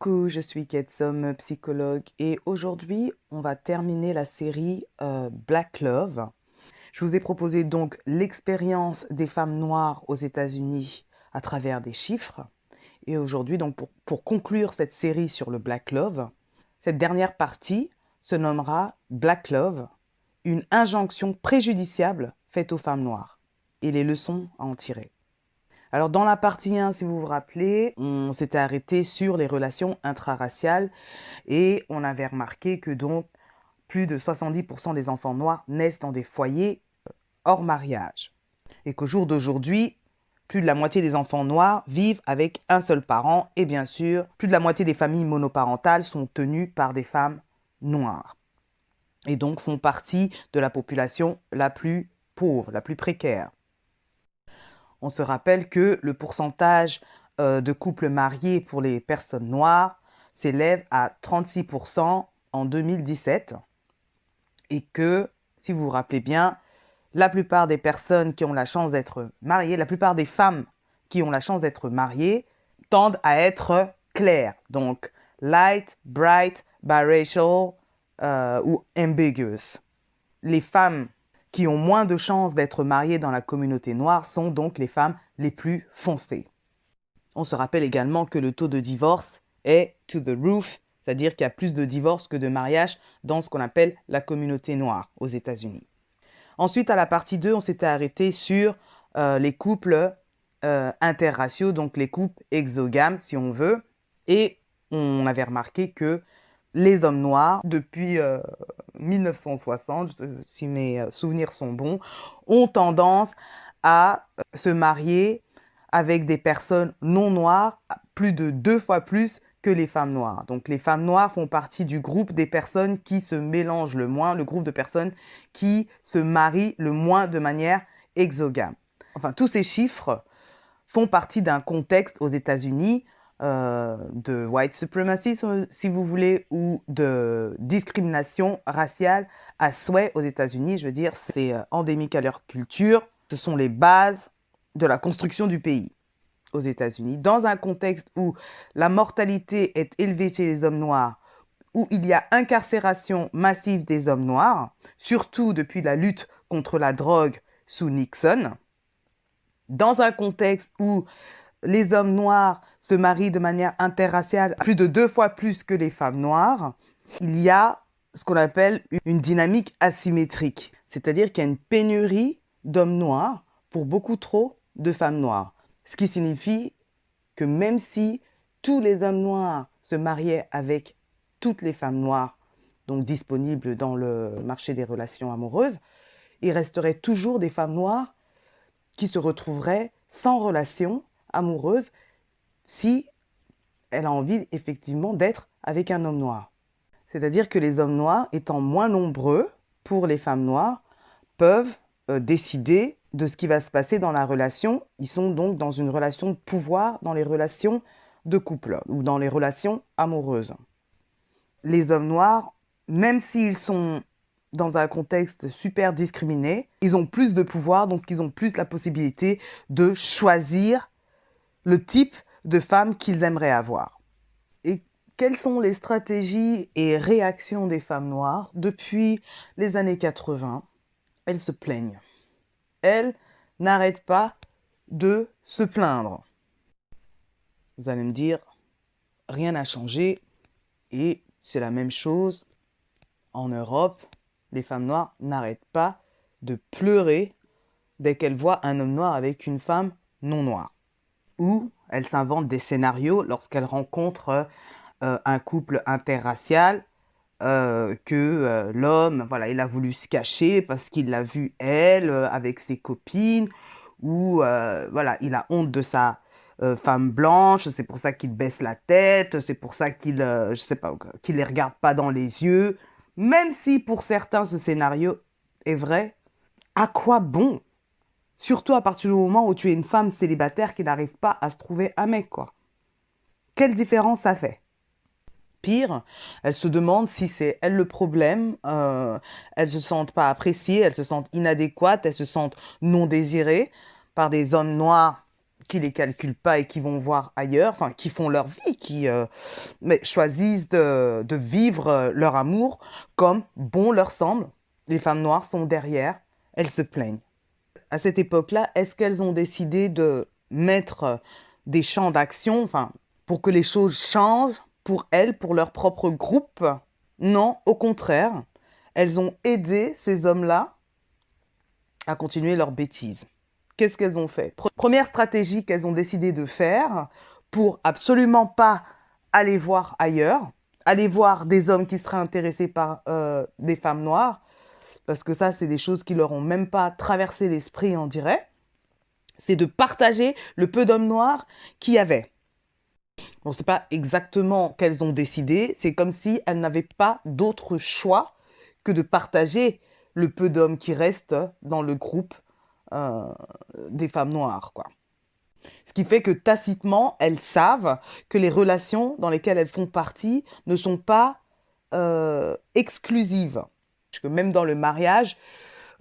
Coucou, je suis Ketsom, psychologue, et aujourd'hui, on va terminer la série euh, Black Love. Je vous ai proposé donc l'expérience des femmes noires aux États-Unis à travers des chiffres. Et aujourd'hui, donc pour, pour conclure cette série sur le Black Love, cette dernière partie se nommera Black Love, une injonction préjudiciable faite aux femmes noires et les leçons à en tirer. Alors dans la partie 1, si vous vous rappelez, on s'était arrêté sur les relations intraraciales et on avait remarqué que donc plus de 70% des enfants noirs naissent dans des foyers euh, hors mariage. Et qu'au jour d'aujourd'hui, plus de la moitié des enfants noirs vivent avec un seul parent et bien sûr, plus de la moitié des familles monoparentales sont tenues par des femmes noires et donc font partie de la population la plus pauvre, la plus précaire. On se rappelle que le pourcentage euh, de couples mariés pour les personnes noires s'élève à 36% en 2017 et que, si vous vous rappelez bien, la plupart des personnes qui ont la chance d'être mariées, la plupart des femmes qui ont la chance d'être mariées, tendent à être claires. Donc, light, bright, biracial euh, ou ambiguous. Les femmes qui ont moins de chances d'être mariées dans la communauté noire sont donc les femmes les plus foncées. On se rappelle également que le taux de divorce est to the roof, c'est-à-dire qu'il y a plus de divorces que de mariages dans ce qu'on appelle la communauté noire aux États-Unis. Ensuite, à la partie 2, on s'était arrêté sur euh, les couples euh, interraciaux, donc les couples exogames, si on veut. Et on avait remarqué que les hommes noirs, depuis 1960, euh, si mes euh, souvenirs sont bons, ont tendance à euh, se marier avec des personnes non noires plus de deux fois plus que les femmes noires. Donc les femmes noires font partie du groupe des personnes qui se mélangent le moins, le groupe de personnes qui se marient le moins de manière exogame. Enfin, tous ces chiffres font partie d'un contexte aux États-Unis euh, de white supremacy, si vous voulez, ou de discrimination raciale à souhait aux États-Unis. Je veux dire, c'est euh, endémique à leur culture. Ce sont les bases de la construction du pays aux États-Unis. Dans un contexte où la mortalité est élevée chez les hommes noirs, où il y a incarcération massive des hommes noirs, surtout depuis la lutte contre la drogue sous Nixon, dans un contexte où les hommes noirs se marient de manière interraciale plus de deux fois plus que les femmes noires, il y a ce qu'on appelle une dynamique asymétrique. C'est-à-dire qu'il y a une pénurie d'hommes noirs pour beaucoup trop de femmes noires. Ce qui signifie que même si tous les hommes noirs se mariaient avec toutes les femmes noires, donc disponibles dans le marché des relations amoureuses, il resterait toujours des femmes noires qui se retrouveraient sans relation amoureuse si elle a envie effectivement d'être avec un homme noir. C'est-à-dire que les hommes noirs, étant moins nombreux pour les femmes noires, peuvent euh, décider de ce qui va se passer dans la relation. Ils sont donc dans une relation de pouvoir dans les relations de couple ou dans les relations amoureuses. Les hommes noirs, même s'ils sont dans un contexte super discriminé, ils ont plus de pouvoir, donc ils ont plus la possibilité de choisir le type de femmes qu'ils aimeraient avoir. Et quelles sont les stratégies et réactions des femmes noires depuis les années 80 Elles se plaignent. Elles n'arrêtent pas de se plaindre. Vous allez me dire, rien n'a changé et c'est la même chose en Europe. Les femmes noires n'arrêtent pas de pleurer dès qu'elles voient un homme noir avec une femme non noire ou elle s'invente des scénarios lorsqu'elle rencontre euh, un couple interracial euh, que euh, l'homme, voilà, il a voulu se cacher parce qu'il l'a vue elle avec ses copines ou voilà, il a honte de sa femme blanche, c'est pour ça qu'il baisse la tête, c'est pour ça qu'il, je sais pas, qu'il les regarde pas dans les yeux. Même si pour certains ce scénario est vrai, à quoi bon Surtout à partir du moment où tu es une femme célibataire qui n'arrive pas à se trouver un mec, quoi. Quelle différence ça fait? Pire, elles se demandent si c'est elles le problème, euh, elles se sentent pas appréciées, elles se sentent inadéquates, elles se sentent non désirées par des hommes noirs qui les calculent pas et qui vont voir ailleurs, qui font leur vie, qui euh, mais choisissent de, de vivre euh, leur amour comme bon leur semble. Les femmes noires sont derrière, elles se plaignent. À cette époque-là, est-ce qu'elles ont décidé de mettre des champs d'action, enfin, pour que les choses changent pour elles, pour leur propre groupe? Non, au contraire, elles ont aidé ces hommes-là à continuer leur bêtise. Qu'est-ce qu'elles ont fait? Première stratégie qu'elles ont décidé de faire pour absolument pas aller voir ailleurs, aller voir des hommes qui seraient intéressés par euh, des femmes noires, parce que ça, c'est des choses qui leur ont même pas traversé l'esprit, en dirait, c'est de partager le peu d'hommes noirs qu'il y avait. On ne sait pas exactement qu'elles ont décidé, c'est comme si elles n'avaient pas d'autre choix que de partager le peu d'hommes qui restent dans le groupe euh, des femmes noires. Ce qui fait que tacitement, elles savent que les relations dans lesquelles elles font partie ne sont pas euh, exclusives. Que même dans le mariage,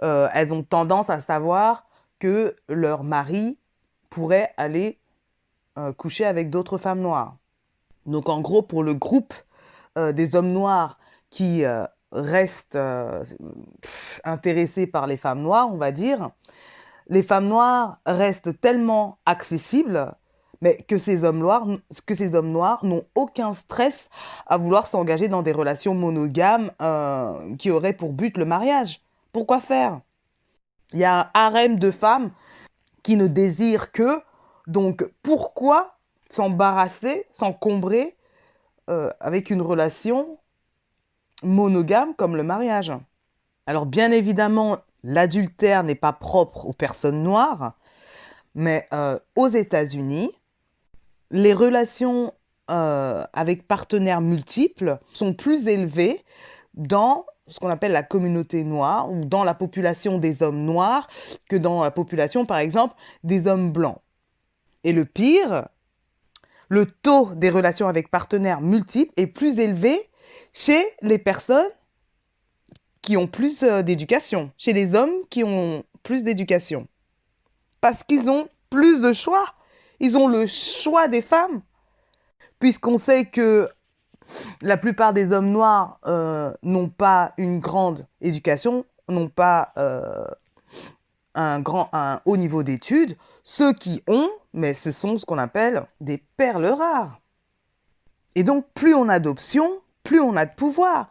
euh, elles ont tendance à savoir que leur mari pourrait aller coucher avec d'autres femmes noires. Donc en gros, pour le groupe des hommes noirs qui restent intéressés par les femmes noires, on va dire, les femmes noires restent tellement accessibles mais que ces hommes noirs, que ces hommes noirs n'ont aucun stress à vouloir s'engager dans des relations monogames euh, qui auraient pour but le mariage. Pourquoi faire? Il y a un harem de femmes qui ne désirent que, donc pourquoi s'embarrasser, s'encombrer euh, avec une relation monogame comme le mariage? Alors bien évidemment, l'adultère n'est pas propre aux personnes noires, mais euh, aux États-Unis, les relations euh, avec partenaires multiples sont plus élevées dans ce qu'on appelle la communauté noire ou dans la population des hommes noirs que dans la population, par exemple, des hommes blancs. Et le pire, le taux des relations avec partenaires multiples est plus élevé chez les personnes qui ont plus euh, d'éducation, chez les hommes qui ont plus d'éducation. Parce qu'ils ont plus de choix. Ils ont le choix des femmes. Puisqu'on sait que la plupart des hommes noirs euh, n'ont pas une grande éducation, n'ont pas euh, un, grand, un haut niveau d'études. Ceux qui ont, mais ce sont ce qu'on appelle des perles rares. Et donc, plus on a d'options, plus on a de pouvoir.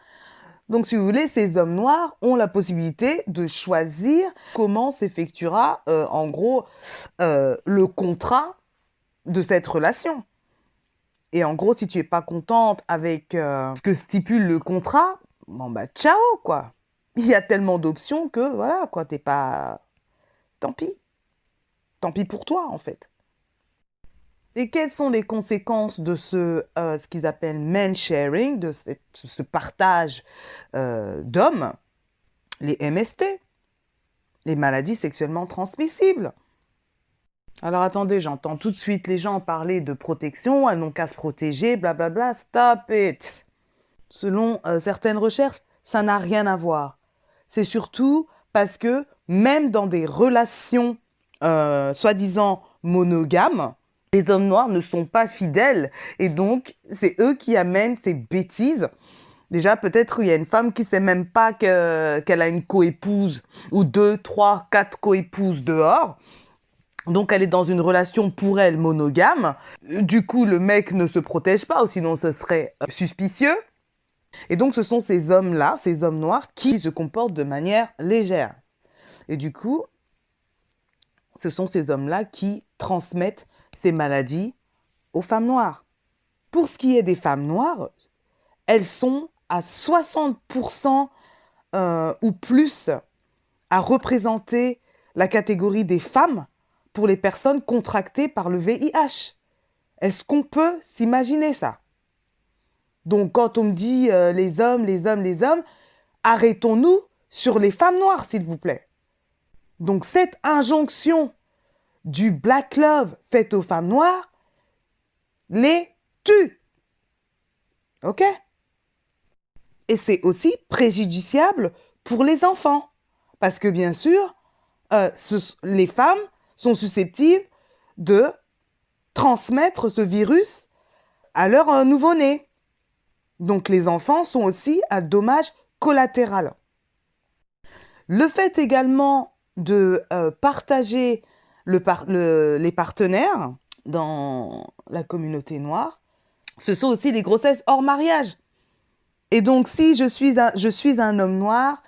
Donc, si vous voulez, ces hommes noirs ont la possibilité de choisir comment s'effectuera, euh, en gros, le contrat de cette relation. Et en gros, si tu es pas contente avec euh, ce que stipule le contrat, bon bah ciao quoi. Il y a tellement d'options que voilà quoi, t'es pas. Tant pis. Tant pis pour toi en fait. Et quelles sont les conséquences de ce, euh, qu'ils appellent men sharing, de ce partage euh, d'hommes? Les MST, les maladies sexuellement transmissibles. Alors attendez, j'entends tout de suite les gens parler de protection, elles n'ont qu'à se protéger, blablabla, stop it. Selon euh, certaines recherches, ça n'a rien à voir. C'est surtout parce que même dans des relations soi-disant monogames, les hommes noirs ne sont pas fidèles et donc c'est eux qui amènent ces bêtises. Déjà, peut-être il y a une femme qui sait même pas qu'elle a une coépouse ou deux, trois, quatre coépouses dehors. Donc elle est dans une relation pour elle monogame. Du coup, le mec ne se protège pas, sinon ce serait euh, suspicieux. Et donc ce sont ces hommes-là, ces hommes noirs, qui se comportent de manière légère. Et du coup, ce sont ces hommes-là qui transmettent ces maladies aux femmes noires. Pour ce qui est des femmes noires, elles sont à 60% euh, ou plus à représenter la catégorie des femmes les personnes contractées par le VIH. Est-ce qu'on peut s'imaginer ça? Donc quand on me dit euh, les hommes, les hommes, les hommes, arrêtons-nous sur les femmes noires, s'il vous plaît. Donc cette injonction du black love fait aux femmes noires les tue. OK? Et c'est aussi préjudiciable pour les enfants. Parce que bien sûr, euh, les femmes sont susceptibles de transmettre ce virus à leur euh, nouveau-né. Donc les enfants sont aussi un dommage collatéral. Le fait également de euh, partager les partenaires dans la communauté noire, ce sont aussi les grossesses hors mariage. Et donc si je suis un, je suis un homme noir,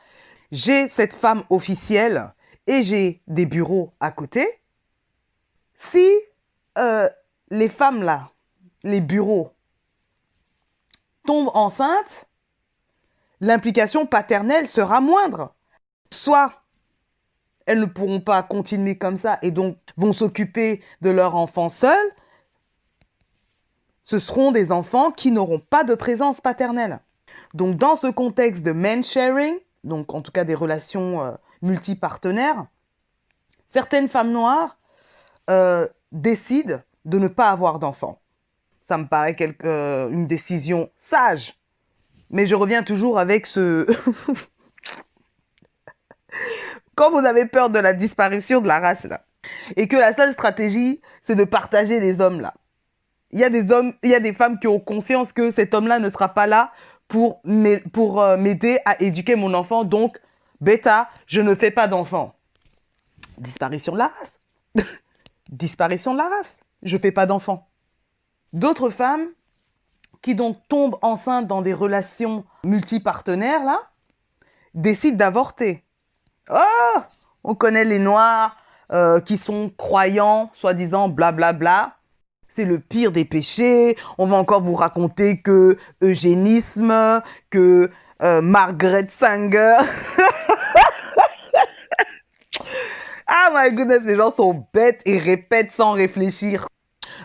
j'ai cette femme officielle et j'ai des bureaux à côté, si euh, les femmes là, les bureaux, tombent enceintes, l'implication paternelle sera moindre. Soit elles ne pourront pas continuer comme ça et donc vont s'occuper de leur enfant seul, ce seront des enfants qui n'auront pas de présence paternelle. Donc dans ce contexte de man sharing, donc en tout cas des relations euh, multipartenaires, certaines femmes noires euh, décident de ne pas avoir d'enfants. Ça me paraît quelque, euh, une décision sage. Mais je reviens toujours avec ce... Quand vous avez peur de la disparition de la race, là, et que la seule stratégie, c'est de partager les hommes, là. Il y a des hommes, il y a des femmes qui ont conscience que cet homme-là ne sera pas là pour euh, m'aider à éduquer mon enfant. Donc, bêta, je ne fais pas d'enfant. Disparition de la race. Disparition de la race. Je fais pas d'enfant. D'autres femmes qui donc tombent enceintes dans des relations multipartenaires, là, décident d'avorter. Oh On connaît les Noirs euh, qui sont croyants, soi-disant, blablabla. Bla c'est le pire des péchés. On va encore vous raconter que eugénisme, que euh, Margaret Sanger. ah my goodness, les gens sont bêtes et répètent sans réfléchir.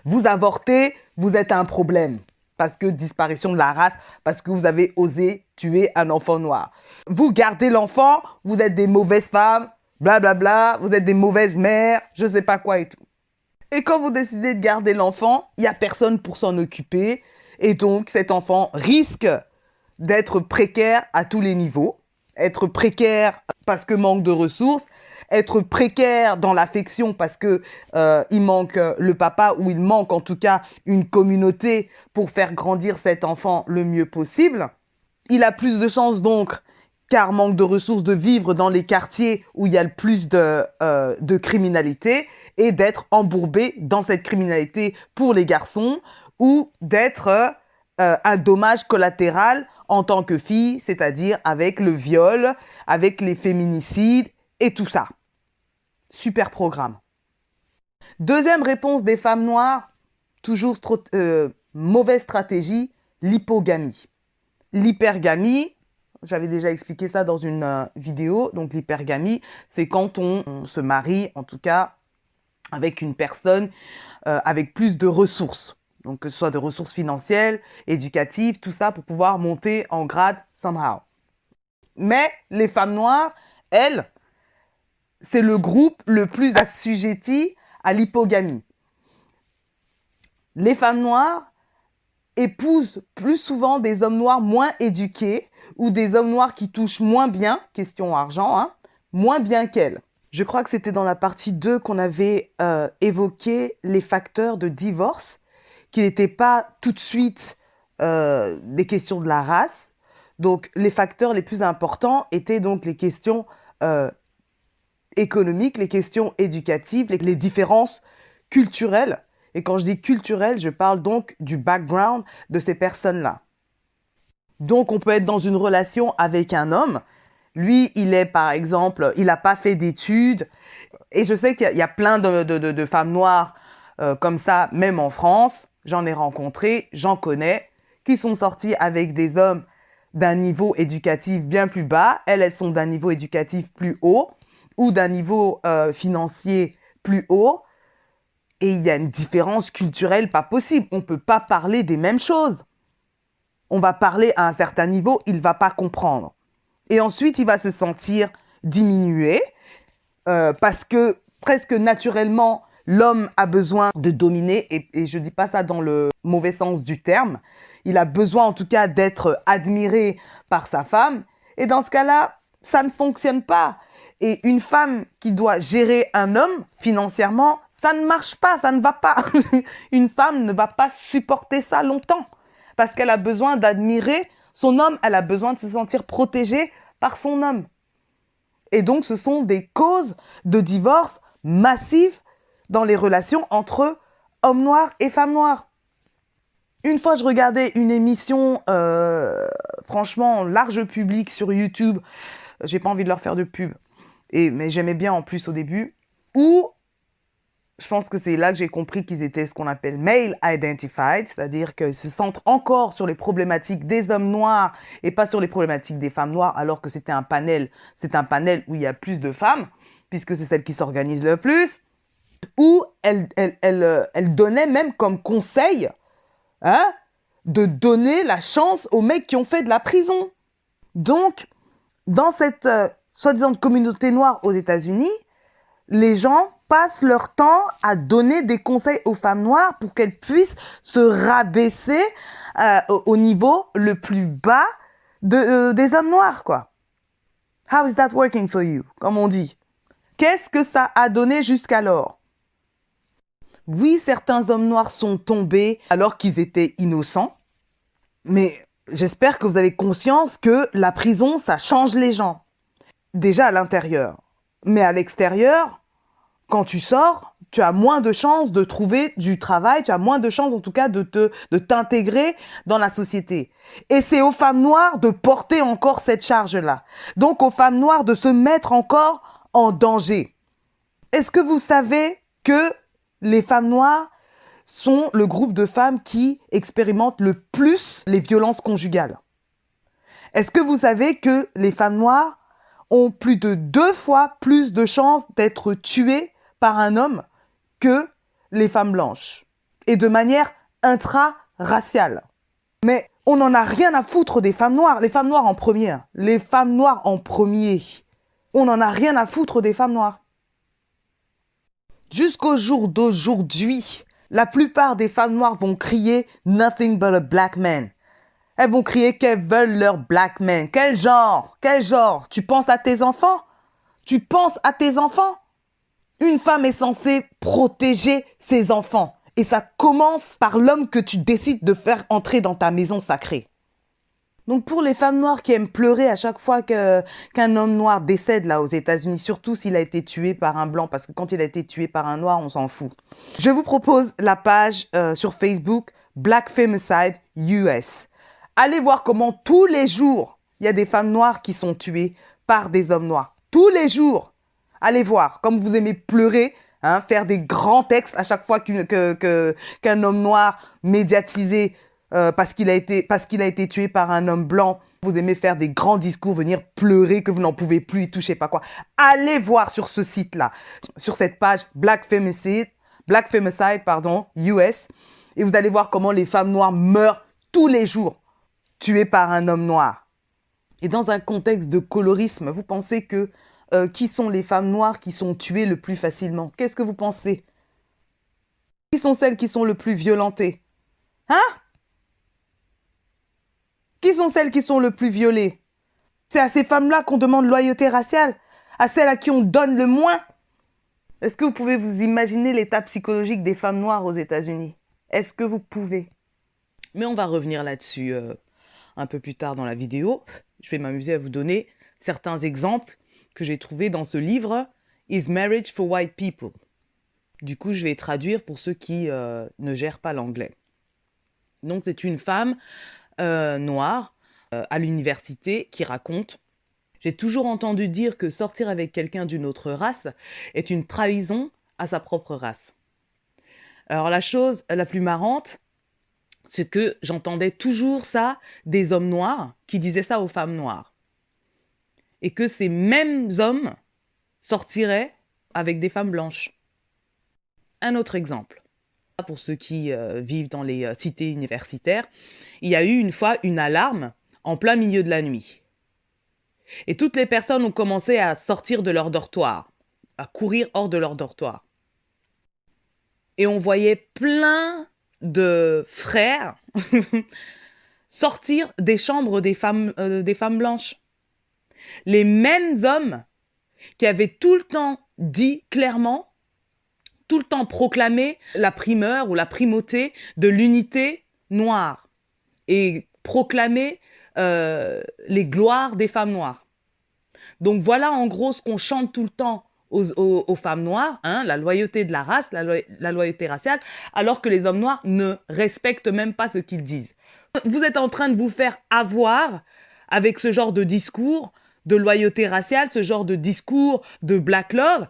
Vous avortez, vous êtes un problème. Parce que disparition de la race, parce que vous avez osé tuer un enfant noir. Vous gardez l'enfant, vous êtes des mauvaises femmes, blablabla, bla bla, vous êtes des mauvaises mères, je sais pas quoi et tout. Et quand vous décidez de garder l'enfant, il n'y a personne pour s'en occuper. Et donc, cet enfant risque d'être précaire à tous les niveaux. Être précaire parce que manque de ressources, être précaire dans l'affection parce que euh, il manque le papa ou il manque en tout cas une communauté pour faire grandir cet enfant le mieux possible. Il a plus de chances donc, car manque de ressources, de vivre dans les quartiers où il y a le plus de, euh, criminalité et d'être embourbé dans cette criminalité pour les garçons ou d'être euh, un dommage collatéral en tant que fille, c'est-à-dire avec le viol, avec les féminicides et tout ça. Super programme. Deuxième réponse des femmes noires, toujours euh, mauvaise stratégie, l'hypogamie. L'hypergamie, j'avais déjà expliqué ça dans une euh, vidéo, donc l'hypergamie, c'est quand on, se marie, en tout cas avec une personne euh, avec plus de ressources. Donc que ce soit de ressources financières, éducatives, tout ça pour pouvoir monter en grade somehow. Mais les femmes noires, elles, c'est le groupe le plus assujetti à l'hypogamie. Les femmes noires épousent plus souvent des hommes noirs moins éduqués ou des hommes noirs qui touchent moins bien, question argent, hein, moins bien qu'elles. Je crois que c'était dans la partie 2 qu'on avait euh, évoqué les facteurs de divorce, qui n'étaient pas tout de suite euh, des questions de la race. Donc les facteurs les plus importants étaient donc les questions euh, économiques, les questions éducatives, les, différences culturelles. Et quand je dis culturelles, je parle donc du background de ces personnes-là. Donc on peut être dans une relation avec un homme lui, il est, par exemple, il n'a pas fait d'études. Et je sais qu'il y, a plein de, femmes noires euh, comme ça, même en France. J'en ai rencontré, j'en connais, qui sont sorties avec des hommes d'un niveau éducatif bien plus bas. Elles, elles sont d'un niveau éducatif plus haut ou d'un niveau euh, financier plus haut. Et il y a une différence culturelle pas possible. On ne peut pas parler des mêmes choses. On va parler à un certain niveau, il ne va pas comprendre. Et ensuite, il va se sentir diminué euh, parce que presque naturellement, l'homme a besoin de dominer, et, je ne dis pas ça dans le mauvais sens du terme, il a besoin en tout cas d'être admiré par sa femme, et dans ce cas-là, ça ne fonctionne pas. Et une femme qui doit gérer un homme financièrement, Ça ne marche pas, ça ne va pas. Une femme ne va pas supporter ça longtemps parce qu'elle a besoin d'admirer son homme, elle a besoin de se sentir protégée par son homme. Et donc, ce sont des causes de divorce massives dans les relations entre hommes noirs et femmes noires. Une fois, je regardais une émission, euh, franchement, large public sur YouTube. J'ai pas envie de leur faire de pub, et, mais j'aimais bien en plus au début, où je pense que c'est là que j'ai compris qu'ils étaient ce qu'on appelle male identified, c'est-à-dire qu'ils se centrent encore sur les problématiques des hommes noirs et pas sur les problématiques des femmes noires, alors que c'était un panel, c'est un panel où il y a plus de femmes, puisque c'est celle qui s'organise le plus, où elle, elle, elle, euh, elle, donnait même comme conseil hein, de donner la chance aux mecs qui ont fait de la prison. Donc, dans cette euh, soi-disant communauté noire aux États-Unis, les gens passent leur temps à donner des conseils aux femmes noires pour qu'elles puissent se rabaisser euh, au niveau le plus bas euh, des hommes noirs, quoi. How is that working for you? Comme on dit. Qu'est-ce que ça a donné jusqu'alors? Oui, certains hommes noirs sont tombés alors qu'ils étaient innocents, mais j'espère que vous avez conscience que la prison, ça change les gens. Déjà à l'intérieur. Mais à l'extérieur, quand tu sors, tu as moins de chances de trouver du travail, tu as moins de chances en tout cas de t'intégrer dans la société. Et c'est aux femmes noires de porter encore cette charge-là. Donc aux femmes noires de se mettre encore en danger. Est-ce que vous savez que les femmes noires sont le groupe de femmes qui expérimentent le plus les violences conjugales? Est-ce que vous savez que les femmes noires ont plus de deux fois plus de chances d'être tuées par un homme que les femmes blanches et de manière intra-raciale. Mais on n'en a rien à foutre des femmes noires, les femmes noires en premier, les femmes noires en premier. On n'en a rien à foutre des femmes noires. Jusqu'au jour d'aujourd'hui, la plupart des femmes noires vont crier Nothing but a black man. Elles vont crier qu'elles veulent leur black man. Quel genre? Quel genre? Tu penses à tes enfants? Tu penses à tes enfants? Une femme est censée protéger ses enfants. Et ça commence par l'homme que tu décides de faire entrer dans ta maison sacrée. Donc pour les femmes noires qui aiment pleurer à chaque fois qu'un homme noir décède là aux États-Unis, surtout s'il a été tué par un blanc, parce que quand il a été tué par un noir, on s'en fout. Je vous propose la page euh, sur Facebook Black Femicide US. Allez voir comment tous les jours il y a des femmes noires qui sont tuées par des hommes noirs. Tous les jours. Allez voir, comme vous aimez pleurer, hein, faire des grands textes à chaque fois qu'un homme noir médiatisé euh, parce qu'il a été tué par un homme blanc. Vous aimez faire des grands discours, venir pleurer que vous n'en pouvez plus et toucher pas quoi. Allez voir sur ce site-là, sur cette page Black Femicide, Black Femicide, pardon, US, et vous allez voir comment les femmes noires meurent tous les jours, tuées par un homme noir. Et dans un contexte de colorisme, vous pensez que euh, qui sont les femmes noires qui sont tuées le plus facilement? Qu'est-ce que vous pensez? Qui sont celles qui sont le plus violentées? Hein? Qui sont celles qui sont le plus violées? C'est à ces femmes-là qu'on demande loyauté raciale, à celles à qui on donne le moins. Est-ce que vous pouvez vous imaginer l'état psychologique des femmes noires aux États-Unis? Est-ce que vous pouvez? Mais on va revenir là-dessus euh, un peu plus tard dans la vidéo. Je vais m'amuser à vous donner certains exemples que j'ai trouvé dans ce livre, Is Marriage for White People? Du coup, je vais traduire pour ceux qui euh, ne gèrent pas l'anglais. Donc, c'est une femme euh, noire euh, à l'université qui raconte J'ai toujours entendu dire que sortir avec quelqu'un d'une autre race est une trahison à sa propre race. Alors, la chose la plus marrante, c'est que j'entendais toujours ça des hommes noirs qui disaient ça aux femmes noires et que ces mêmes hommes sortiraient avec des femmes blanches. Un autre exemple. Pour ceux qui euh, vivent dans les euh, cités universitaires, il y a eu une fois une alarme en plein milieu de la nuit. Et toutes les personnes ont commencé à sortir de leur dortoir, à courir hors de leur dortoir. Et on voyait plein de frères sortir des chambres des femmes, euh, des femmes blanches. Les mêmes hommes qui avaient tout le temps dit clairement tout le temps proclamer la primeur ou la primauté de l'unité noire et proclamer euh, les gloires des femmes noires. Donc voilà en gros ce qu'on chante tout le temps aux, femmes noires, hein, la loyauté de la race, la, loyauté raciale, alors que les hommes noirs ne respectent même pas ce qu'ils disent. Vous êtes en train de vous faire avoir avec ce genre de discours de loyauté raciale, ce genre de discours de black love,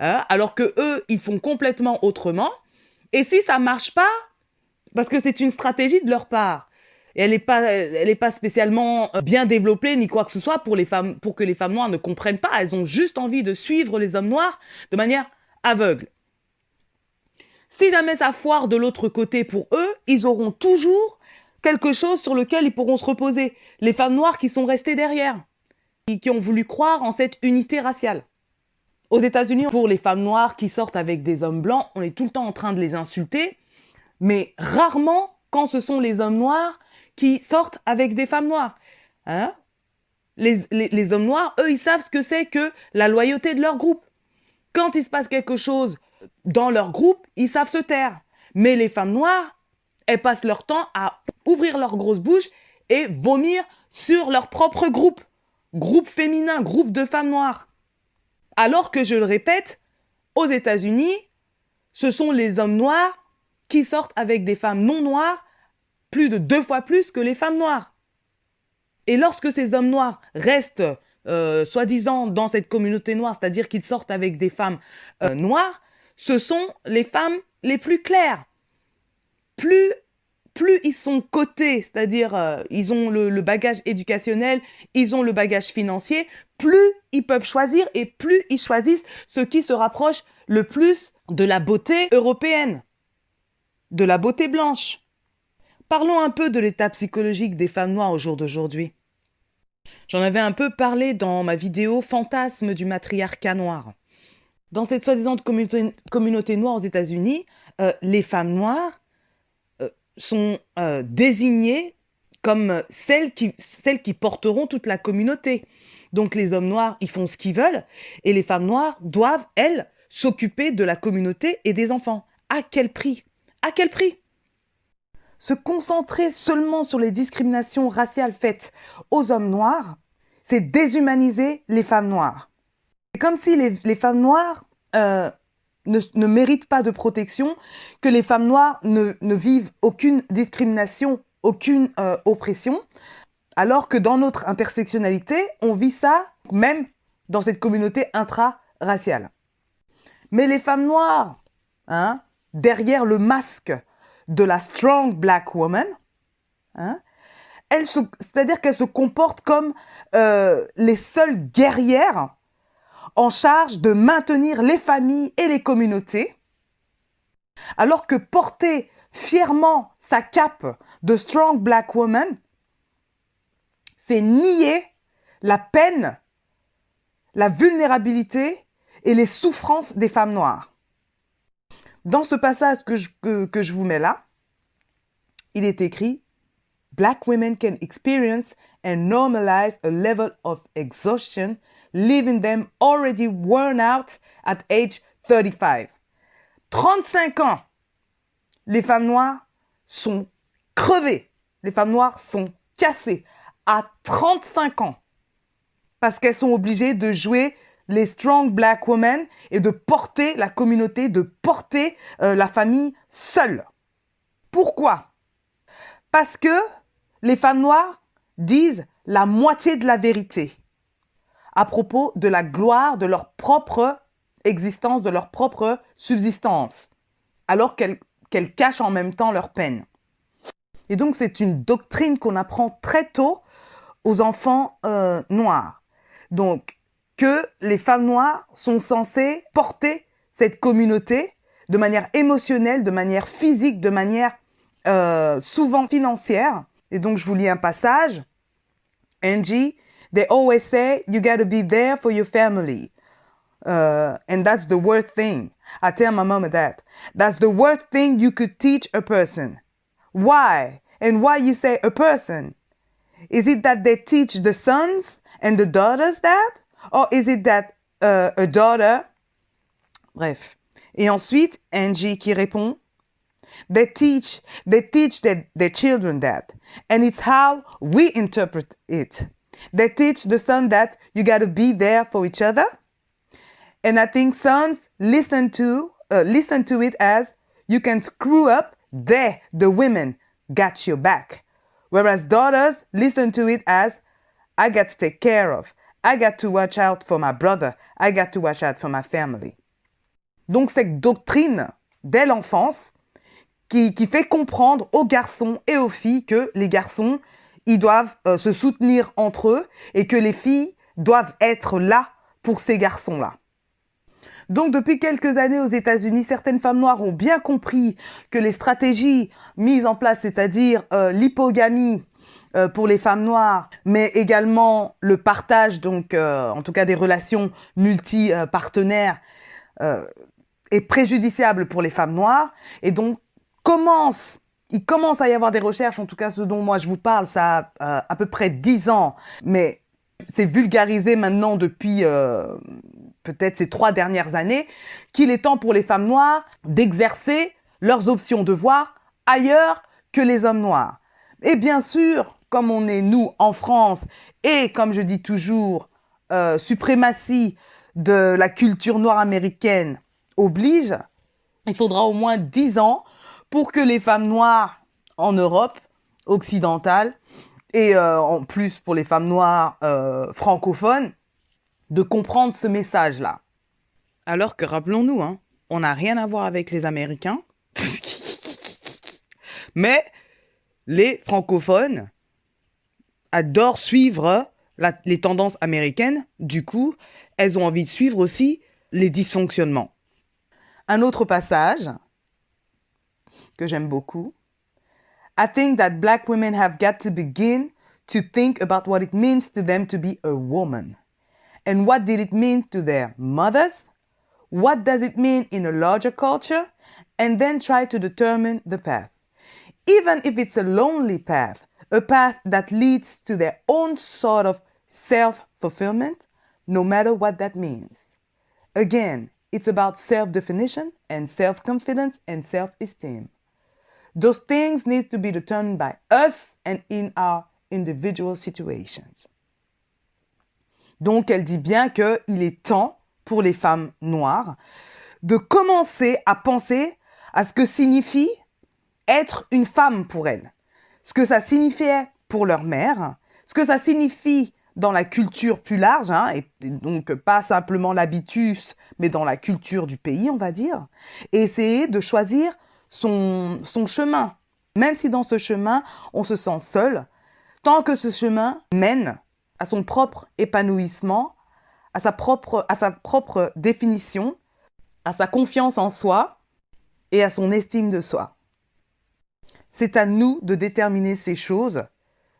hein, alors que eux, ils font complètement autrement. Et si ça marche pas, parce que c'est une stratégie de leur part, et elle n'est pas, elle pas spécialement euh, bien développée ni quoi que ce soit pour les femmes, pour que les femmes noires ne comprennent pas. Elles ont juste envie de suivre les hommes noirs de manière aveugle. Si jamais ça foire de l'autre côté pour eux, ils auront toujours quelque chose sur lequel ils pourront se reposer. Les femmes noires qui sont restées derrière, qui ont voulu croire en cette unité raciale. Aux États-Unis, pour les femmes noires qui sortent avec des hommes blancs, on est tout le temps en train de les insulter, mais rarement quand ce sont les hommes noirs qui sortent avec des femmes noires. Hein? Les, les, hommes noirs, eux, ils savent ce que c'est que la loyauté de leur groupe. Quand il se passe quelque chose dans leur groupe, ils savent se taire. Mais les femmes noires, elles passent leur temps à ouvrir leur grosse bouche et vomir sur leur propre groupe. Groupe féminin, groupe de femmes noires. Alors que, je le répète, aux États-Unis, ce sont les hommes noirs qui sortent avec des femmes non noires plus de deux fois plus que les femmes noires. Et lorsque ces hommes noirs restent euh, soi-disant dans cette communauté noire, c'est-à-dire qu'ils sortent avec des femmes euh, noires, ce sont les femmes les plus claires. Plus, plus ils sont cotés, c'est-à-dire euh, ils ont le, le, bagage éducationnel, ils ont le bagage financier, plus ils peuvent choisir et plus ils choisissent ce qui se rapproche le plus de la beauté européenne, de la beauté blanche. Parlons un peu de l'état psychologique des femmes noires au jour d'aujourd'hui. J'en avais un peu parlé dans ma vidéo Fantasme du matriarcat noir. Dans cette soi-disant communauté, noire aux États-Unis, euh, les femmes noires euh, sont euh, désignées comme celles qui, celles qui porteront toute la communauté. Donc les hommes noirs, ils font ce qu'ils veulent, et les femmes noires doivent, elles, s'occuper de la communauté et des enfants. À quel prix? À quel prix? Se concentrer seulement sur les discriminations raciales faites aux hommes noirs, c'est déshumaniser les femmes noires. C'est comme si les, femmes noires euh, ne, méritent pas de protection, que les femmes noires ne, vivent aucune discrimination, aucune euh, oppression, alors que dans notre intersectionnalité, on vit ça même dans cette communauté intra-raciale. Mais les femmes noires, hein, derrière le masque de la strong black woman, hein, c'est-à-dire qu'elle se comporte comme euh, les seules guerrières en charge de maintenir les familles et les communautés, alors que porter fièrement sa cape de strong black woman, c'est nier la peine, la vulnérabilité et les souffrances des femmes noires. Dans ce passage que je, que, je vous mets là, il est écrit Black women can experience and normalize a level of exhaustion, leaving them already worn out at age 35. 35 ans, les femmes noires sont crevées, les femmes noires sont cassées à 35 ans parce qu'elles sont obligées de jouer les strong black women et de porter la communauté, de porter euh, la famille seule. Pourquoi? Parce que les femmes noires disent la moitié de la vérité à propos de la gloire de leur propre existence, de leur propre subsistance, alors qu'elles cachent en même temps leur peine. Et donc c'est une doctrine qu'on apprend très tôt aux enfants euh, noirs. Donc que les femmes noires sont censées porter cette communauté de manière émotionnelle, de manière physique, de manière euh, souvent financière. Et donc, je vous lis un passage. Angie, they always say you got to be there for your family. Uh, and that's the worst thing. I tell my mom that. That's the worst thing you could teach a person. Why? And why you say a person? Is it that they teach the sons and the daughters that? Or is it that uh, a daughter... Bref. Et ensuite, Angie qui répond, They teach, they teach their, their children that. And it's how we interpret it. They teach the son that you got to be there for each other. And I think sons listen to, uh, listen to it as you can screw up, they, the women, got your back. Whereas daughters listen to it as I got to take care of. I got to watch out for my brother. I got to watch out for my family. Donc cette doctrine dès l'enfance qui, fait comprendre aux garçons et aux filles que les garçons, ils doivent euh, se soutenir entre eux et que les filles doivent être là pour ces garçons-là. Donc depuis quelques années aux États-Unis, certaines femmes noires ont bien compris que les stratégies mises en place, c'est-à-dire euh, l'hypogamie euh, pour les femmes noires, mais également le partage, donc euh, en tout cas des relations multi-partenaires, est préjudiciable pour les femmes noires. Et donc commence il commence à y avoir des recherches, en tout cas ce dont moi je vous parle, ça a à peu près 10 ans, mais c'est vulgarisé maintenant depuis euh, peut-être ces trois dernières années, qu'il est temps pour les femmes noires d'exercer leurs options de voir ailleurs que les hommes noirs. Et bien sûr, comme on est nous en France, et comme je dis toujours, euh, suprématie de la culture noire américaine oblige, il faudra au moins dix ans pour que les femmes noires en Europe occidentale et euh, en plus pour les femmes noires euh, francophones de comprendre ce message-là. Alors que rappelons-nous, hein, on n'a rien à voir avec les Américains, mais les francophones adorent suivre les tendances américaines, du coup, elles ont envie de suivre aussi les dysfonctionnements. Un autre passage que j'aime beaucoup. I think that black women have got to begin to think about what it means to them to be a woman. And what did it mean to their mothers? What does it mean in a larger culture? And then try to determine the path. Even if it's a lonely path, a path that leads to their own sort of self fulfillment, no matter what that means. Again, it's about self definition and self confidence and self esteem. Those things need to be determined by us and in our individual situations. Donc elle dit bien qu'il est temps pour les femmes noires de commencer à penser à ce que signifie être une femme pour elles, ce que ça signifiait pour leur mère, ce que ça signifie dans la culture plus large, hein, et donc pas simplement l'habitus, mais dans la culture du pays, on va dire, et essayer de choisir son, son chemin. Même si dans ce chemin, on se sent seul, tant que ce chemin mène à son propre épanouissement, à sa propre, à sa propre définition, à sa confiance en soi et à son estime de soi. C'est à nous de déterminer ces choses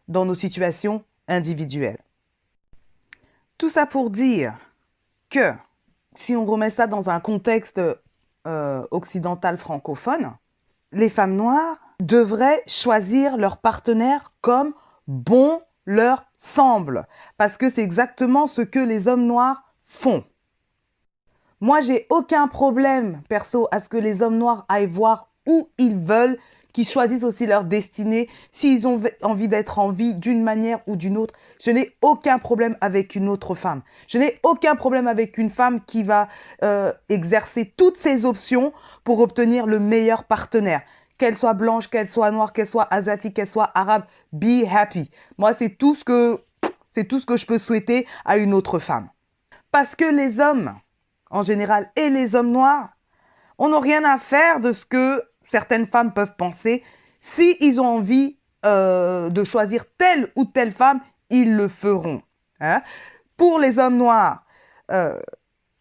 dans nos situations individuelles. Tout ça pour dire que si on remet ça dans un contexte euh, occidentale francophone, les femmes noires devraient choisir leur partenaire comme bon leur semble, parce que c'est exactement ce que les hommes noirs font. Moi, j'ai aucun problème, perso, à ce que les hommes noirs aillent voir où ils veulent, qu'ils choisissent aussi leur destinée, s'ils ont envie d'être en vie d'une manière ou d'une autre. Je n'ai aucun problème avec une autre femme. Je n'ai aucun problème avec une femme qui va euh, exercer toutes ses options pour obtenir le meilleur partenaire. Qu'elle soit blanche, qu'elle soit noire, qu'elle soit asiatique, qu'elle soit arabe, be happy. Moi, c'est tout ce que c'est tout ce que je peux souhaiter à une autre femme. Parce que les hommes, en général, et les hommes noirs, on n'a rien à faire de ce que certaines femmes peuvent penser. Si ils ont envie euh, de choisir telle ou telle femme, ils le feront. Hein. Pour les hommes noirs, euh,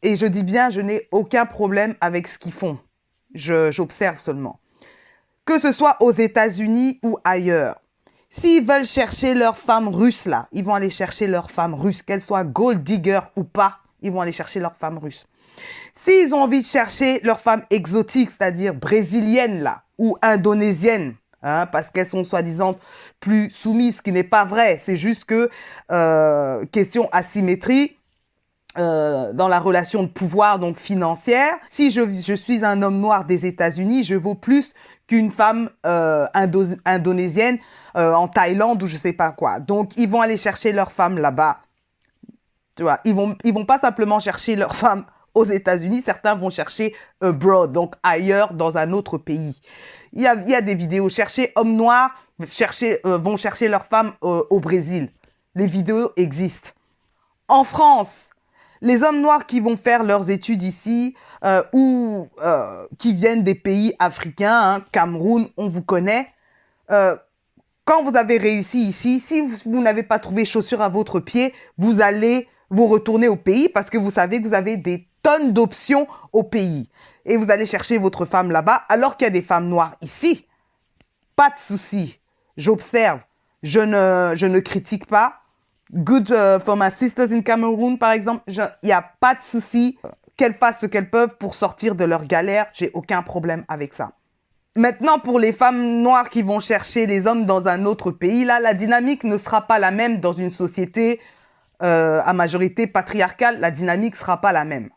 et je dis bien, je n'ai aucun problème avec ce qu'ils font. J'observe seulement. Que ce soit aux États-Unis ou ailleurs. S'ils veulent chercher leur femme russe là, ils vont aller chercher leur femme russe, qu'elle soit gold digger ou pas, ils vont aller chercher leur femme russe. S'ils ont envie de chercher leur femme exotique, c'est-à-dire brésilienne là, ou indonésienne, Hein, parce qu'elles sont soi-disant plus soumises, ce qui n'est pas vrai. C'est juste que, euh, question asymétrie, euh, dans la relation de pouvoir donc financière. Si je, suis un homme noir des États-Unis, je vaux plus qu'une femme euh, indonésienne en Thaïlande ou je sais pas quoi. Donc ils vont aller chercher leur femme là-bas. Ils vont ils vont pas simplement chercher leur femme aux États-Unis, certains vont chercher abroad, donc ailleurs dans un autre pays. Il y a, il y a des vidéos chercher hommes noirs chercher, vont chercher leur femme au Brésil. Les vidéos existent. En France, les hommes noirs qui vont faire leurs études ici euh, ou euh, qui viennent des pays africains, hein, Cameroun, on vous connaît, euh, quand vous avez réussi ici, si vous, n'avez pas trouvé chaussures à votre pied, vous allez vous retourner au pays parce que vous savez que vous avez des tonnes d'options au pays. Et vous allez chercher votre femme là-bas alors qu'il y a des femmes noires ici. Pas de souci. J'observe. Je ne, je ne critique pas good uh, for my sisters in Cameroon, par exemple. Il n'y a pas de souci qu'elles fassent ce qu'elles peuvent pour sortir de leur galère. J'ai aucun problème avec ça. Maintenant, pour les femmes noires qui vont chercher les hommes dans un autre pays, là, la dynamique ne sera pas la même dans une société euh, à majorité patriarcale. La dynamique sera pas la même.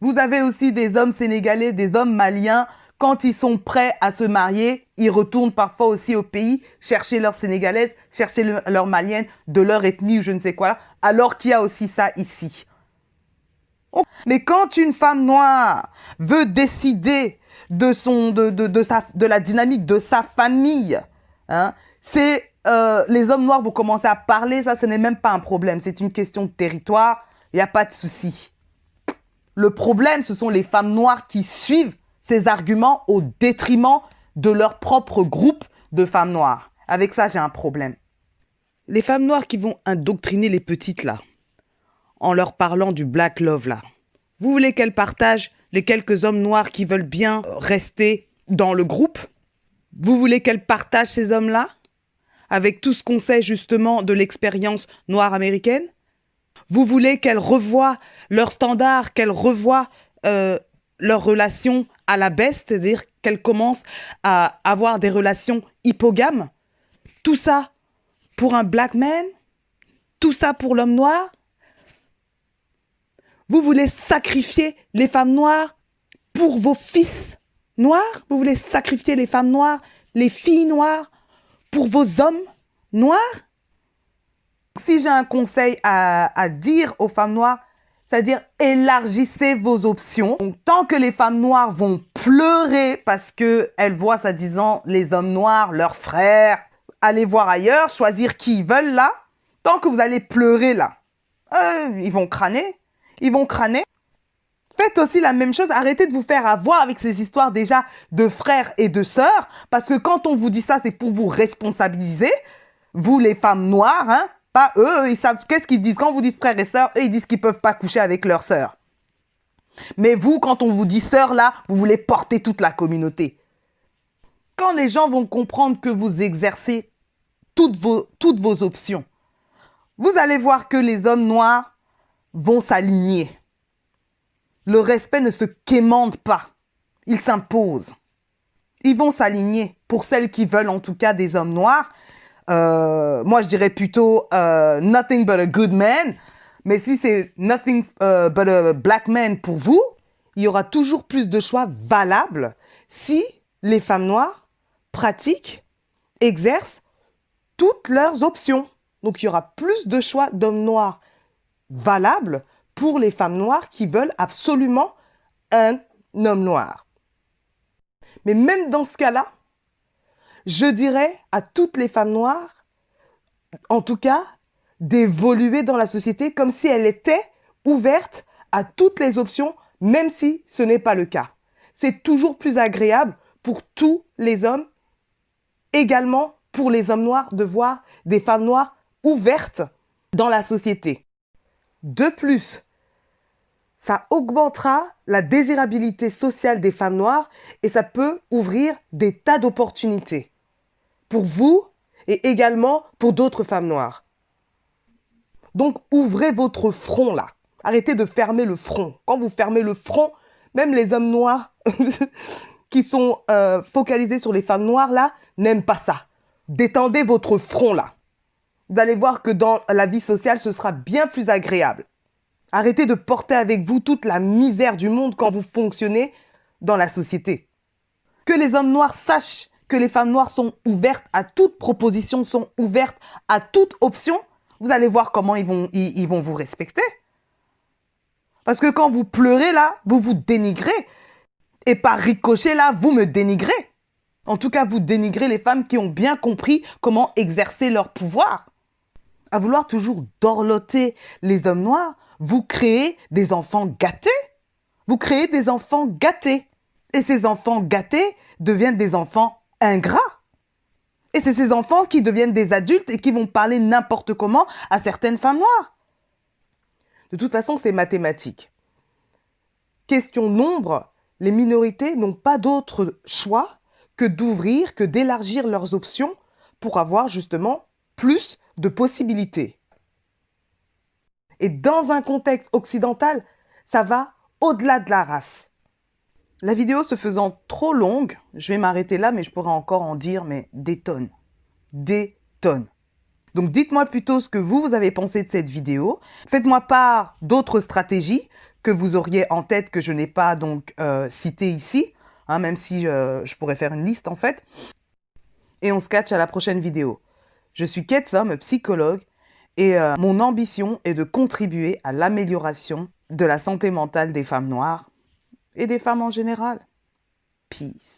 Vous avez aussi des hommes sénégalais, des hommes maliens quand ils sont prêts à se marier, ils retournent parfois aussi au pays chercher leur sénégalaise, chercher leur malienne de leur ethnie ou je ne sais quoi, alors qu'il y a aussi ça ici. Mais quand une femme noire veut décider de son de, de, de, sa, de la dynamique de sa famille, hein, c'est euh, les hommes noirs vont commencer à parler, ça ce n'est même pas un problème, c'est une question de territoire, il n'y a pas de souci. Le problème, ce sont les femmes noires qui suivent ces arguments au détriment de leur propre groupe de femmes noires. Avec ça, j'ai un problème. Les femmes noires qui vont indoctriner les petites là, en leur parlant du black love là. Vous voulez qu'elles partagent les quelques hommes noirs qui veulent bien rester dans le groupe? Vous voulez qu'elles partagent ces hommes-là? Avec tout ce qu'on sait justement de l'expérience noire américaine. Vous voulez qu'elles revoient leurs standards, qu'elles revoient euh, leurs relations à la baisse, c'est-à-dire qu'elles commencent à avoir des relations hypogames. Tout ça pour un black man? Tout ça pour l'homme noir? Vous voulez sacrifier les femmes noires pour vos fils noirs? Vous voulez sacrifier les femmes noires, les filles noires pour vos hommes noirs? Si j'ai un conseil à, dire aux femmes noires, c'est-à-dire élargissez vos options. tant que les femmes noires vont pleurer parce que elles voient, ça disant, les hommes noirs, leurs frères, aller voir ailleurs, choisir qui ils veulent là, tant que vous allez pleurer là, ils vont crâner, ils vont crâner. Faites aussi la même chose, arrêtez de vous faire avoir avec ces histoires déjà de frères et de sœurs, parce que quand on vous dit ça, c'est pour vous responsabiliser, vous les femmes noires, hein, pas eux, ils savent qu'est-ce qu'ils disent. Quand vous dites frères et sœurs, eux, ils disent qu'ils peuvent pas coucher avec leurs sœurs. Mais vous, quand on vous dit sœur, là, vous voulez porter toute la communauté. Quand les gens vont comprendre que vous exercez vos, toutes vos options, vous allez voir que les hommes noirs vont s'aligner. Le respect ne se quémande pas, il s'impose. Ils vont s'aligner pour celles qui veulent en tout cas des hommes noirs euh, moi, je dirais plutôt euh, Nothing but a good man. Mais si c'est Nothing euh, but a black man pour vous, il y aura toujours plus de choix valables si les femmes noires pratiquent, exercent toutes leurs options. Donc, il y aura plus de choix d'hommes noirs valables pour les femmes noires qui veulent absolument un homme noir. Mais même dans ce cas-là, je dirais à toutes les femmes noires, en tout cas, d'évoluer dans la société comme si elles étaient ouvertes à toutes les options, même si ce n'est pas le cas. C'est toujours plus agréable pour tous les hommes, également pour les hommes noirs, de voir des femmes noires ouvertes dans la société. De plus, ça augmentera la désirabilité sociale des femmes noires et ça peut ouvrir des tas d'opportunités pour vous et également pour d'autres femmes noires. Donc ouvrez votre front là. Arrêtez de fermer le front. Quand vous fermez le front, même les hommes noirs qui sont euh, focalisés sur les femmes noires là n'aiment pas ça. Détendez votre front là. Vous allez voir que dans la vie sociale, ce sera bien plus agréable. Arrêtez de porter avec vous toute la misère du monde quand vous fonctionnez dans la société. Que les hommes noirs sachent que les femmes noires sont ouvertes à toute proposition, sont ouvertes à toute option, vous allez voir comment ils vont, vous respecter. Parce que quand vous pleurez là, vous vous dénigrez. Et par ricochet là, vous me dénigrez. En tout cas, vous dénigrez les femmes qui ont bien compris comment exercer leur pouvoir. À vouloir toujours dorloter les hommes noirs, vous créez des enfants gâtés. Vous créez des enfants gâtés. Et ces enfants gâtés deviennent des enfants ingrats. Et c'est ces enfants qui deviennent des adultes et qui vont parler n'importe comment à certaines femmes noires. De toute façon, c'est mathématique. Question nombre, les minorités n'ont pas d'autre choix que d'ouvrir, que d'élargir leurs options pour avoir justement plus de possibilités. Et dans un contexte occidental, ça va au-delà de la race. La vidéo se faisant trop longue, je vais m'arrêter là, mais je pourrais encore en dire, mais des tonnes. Des tonnes. Donc dites-moi plutôt ce que vous, vous avez pensé de cette vidéo. Faites-moi part d'autres stratégies que vous auriez en tête que je n'ai pas donc euh, citées ici, hein, même si euh, je pourrais faire une liste en fait. Et on se catch à la prochaine vidéo. Je suis Ketsom, psychologue, et euh, mon ambition est de contribuer à l'amélioration de la santé mentale des femmes noires et des femmes en général. Peace.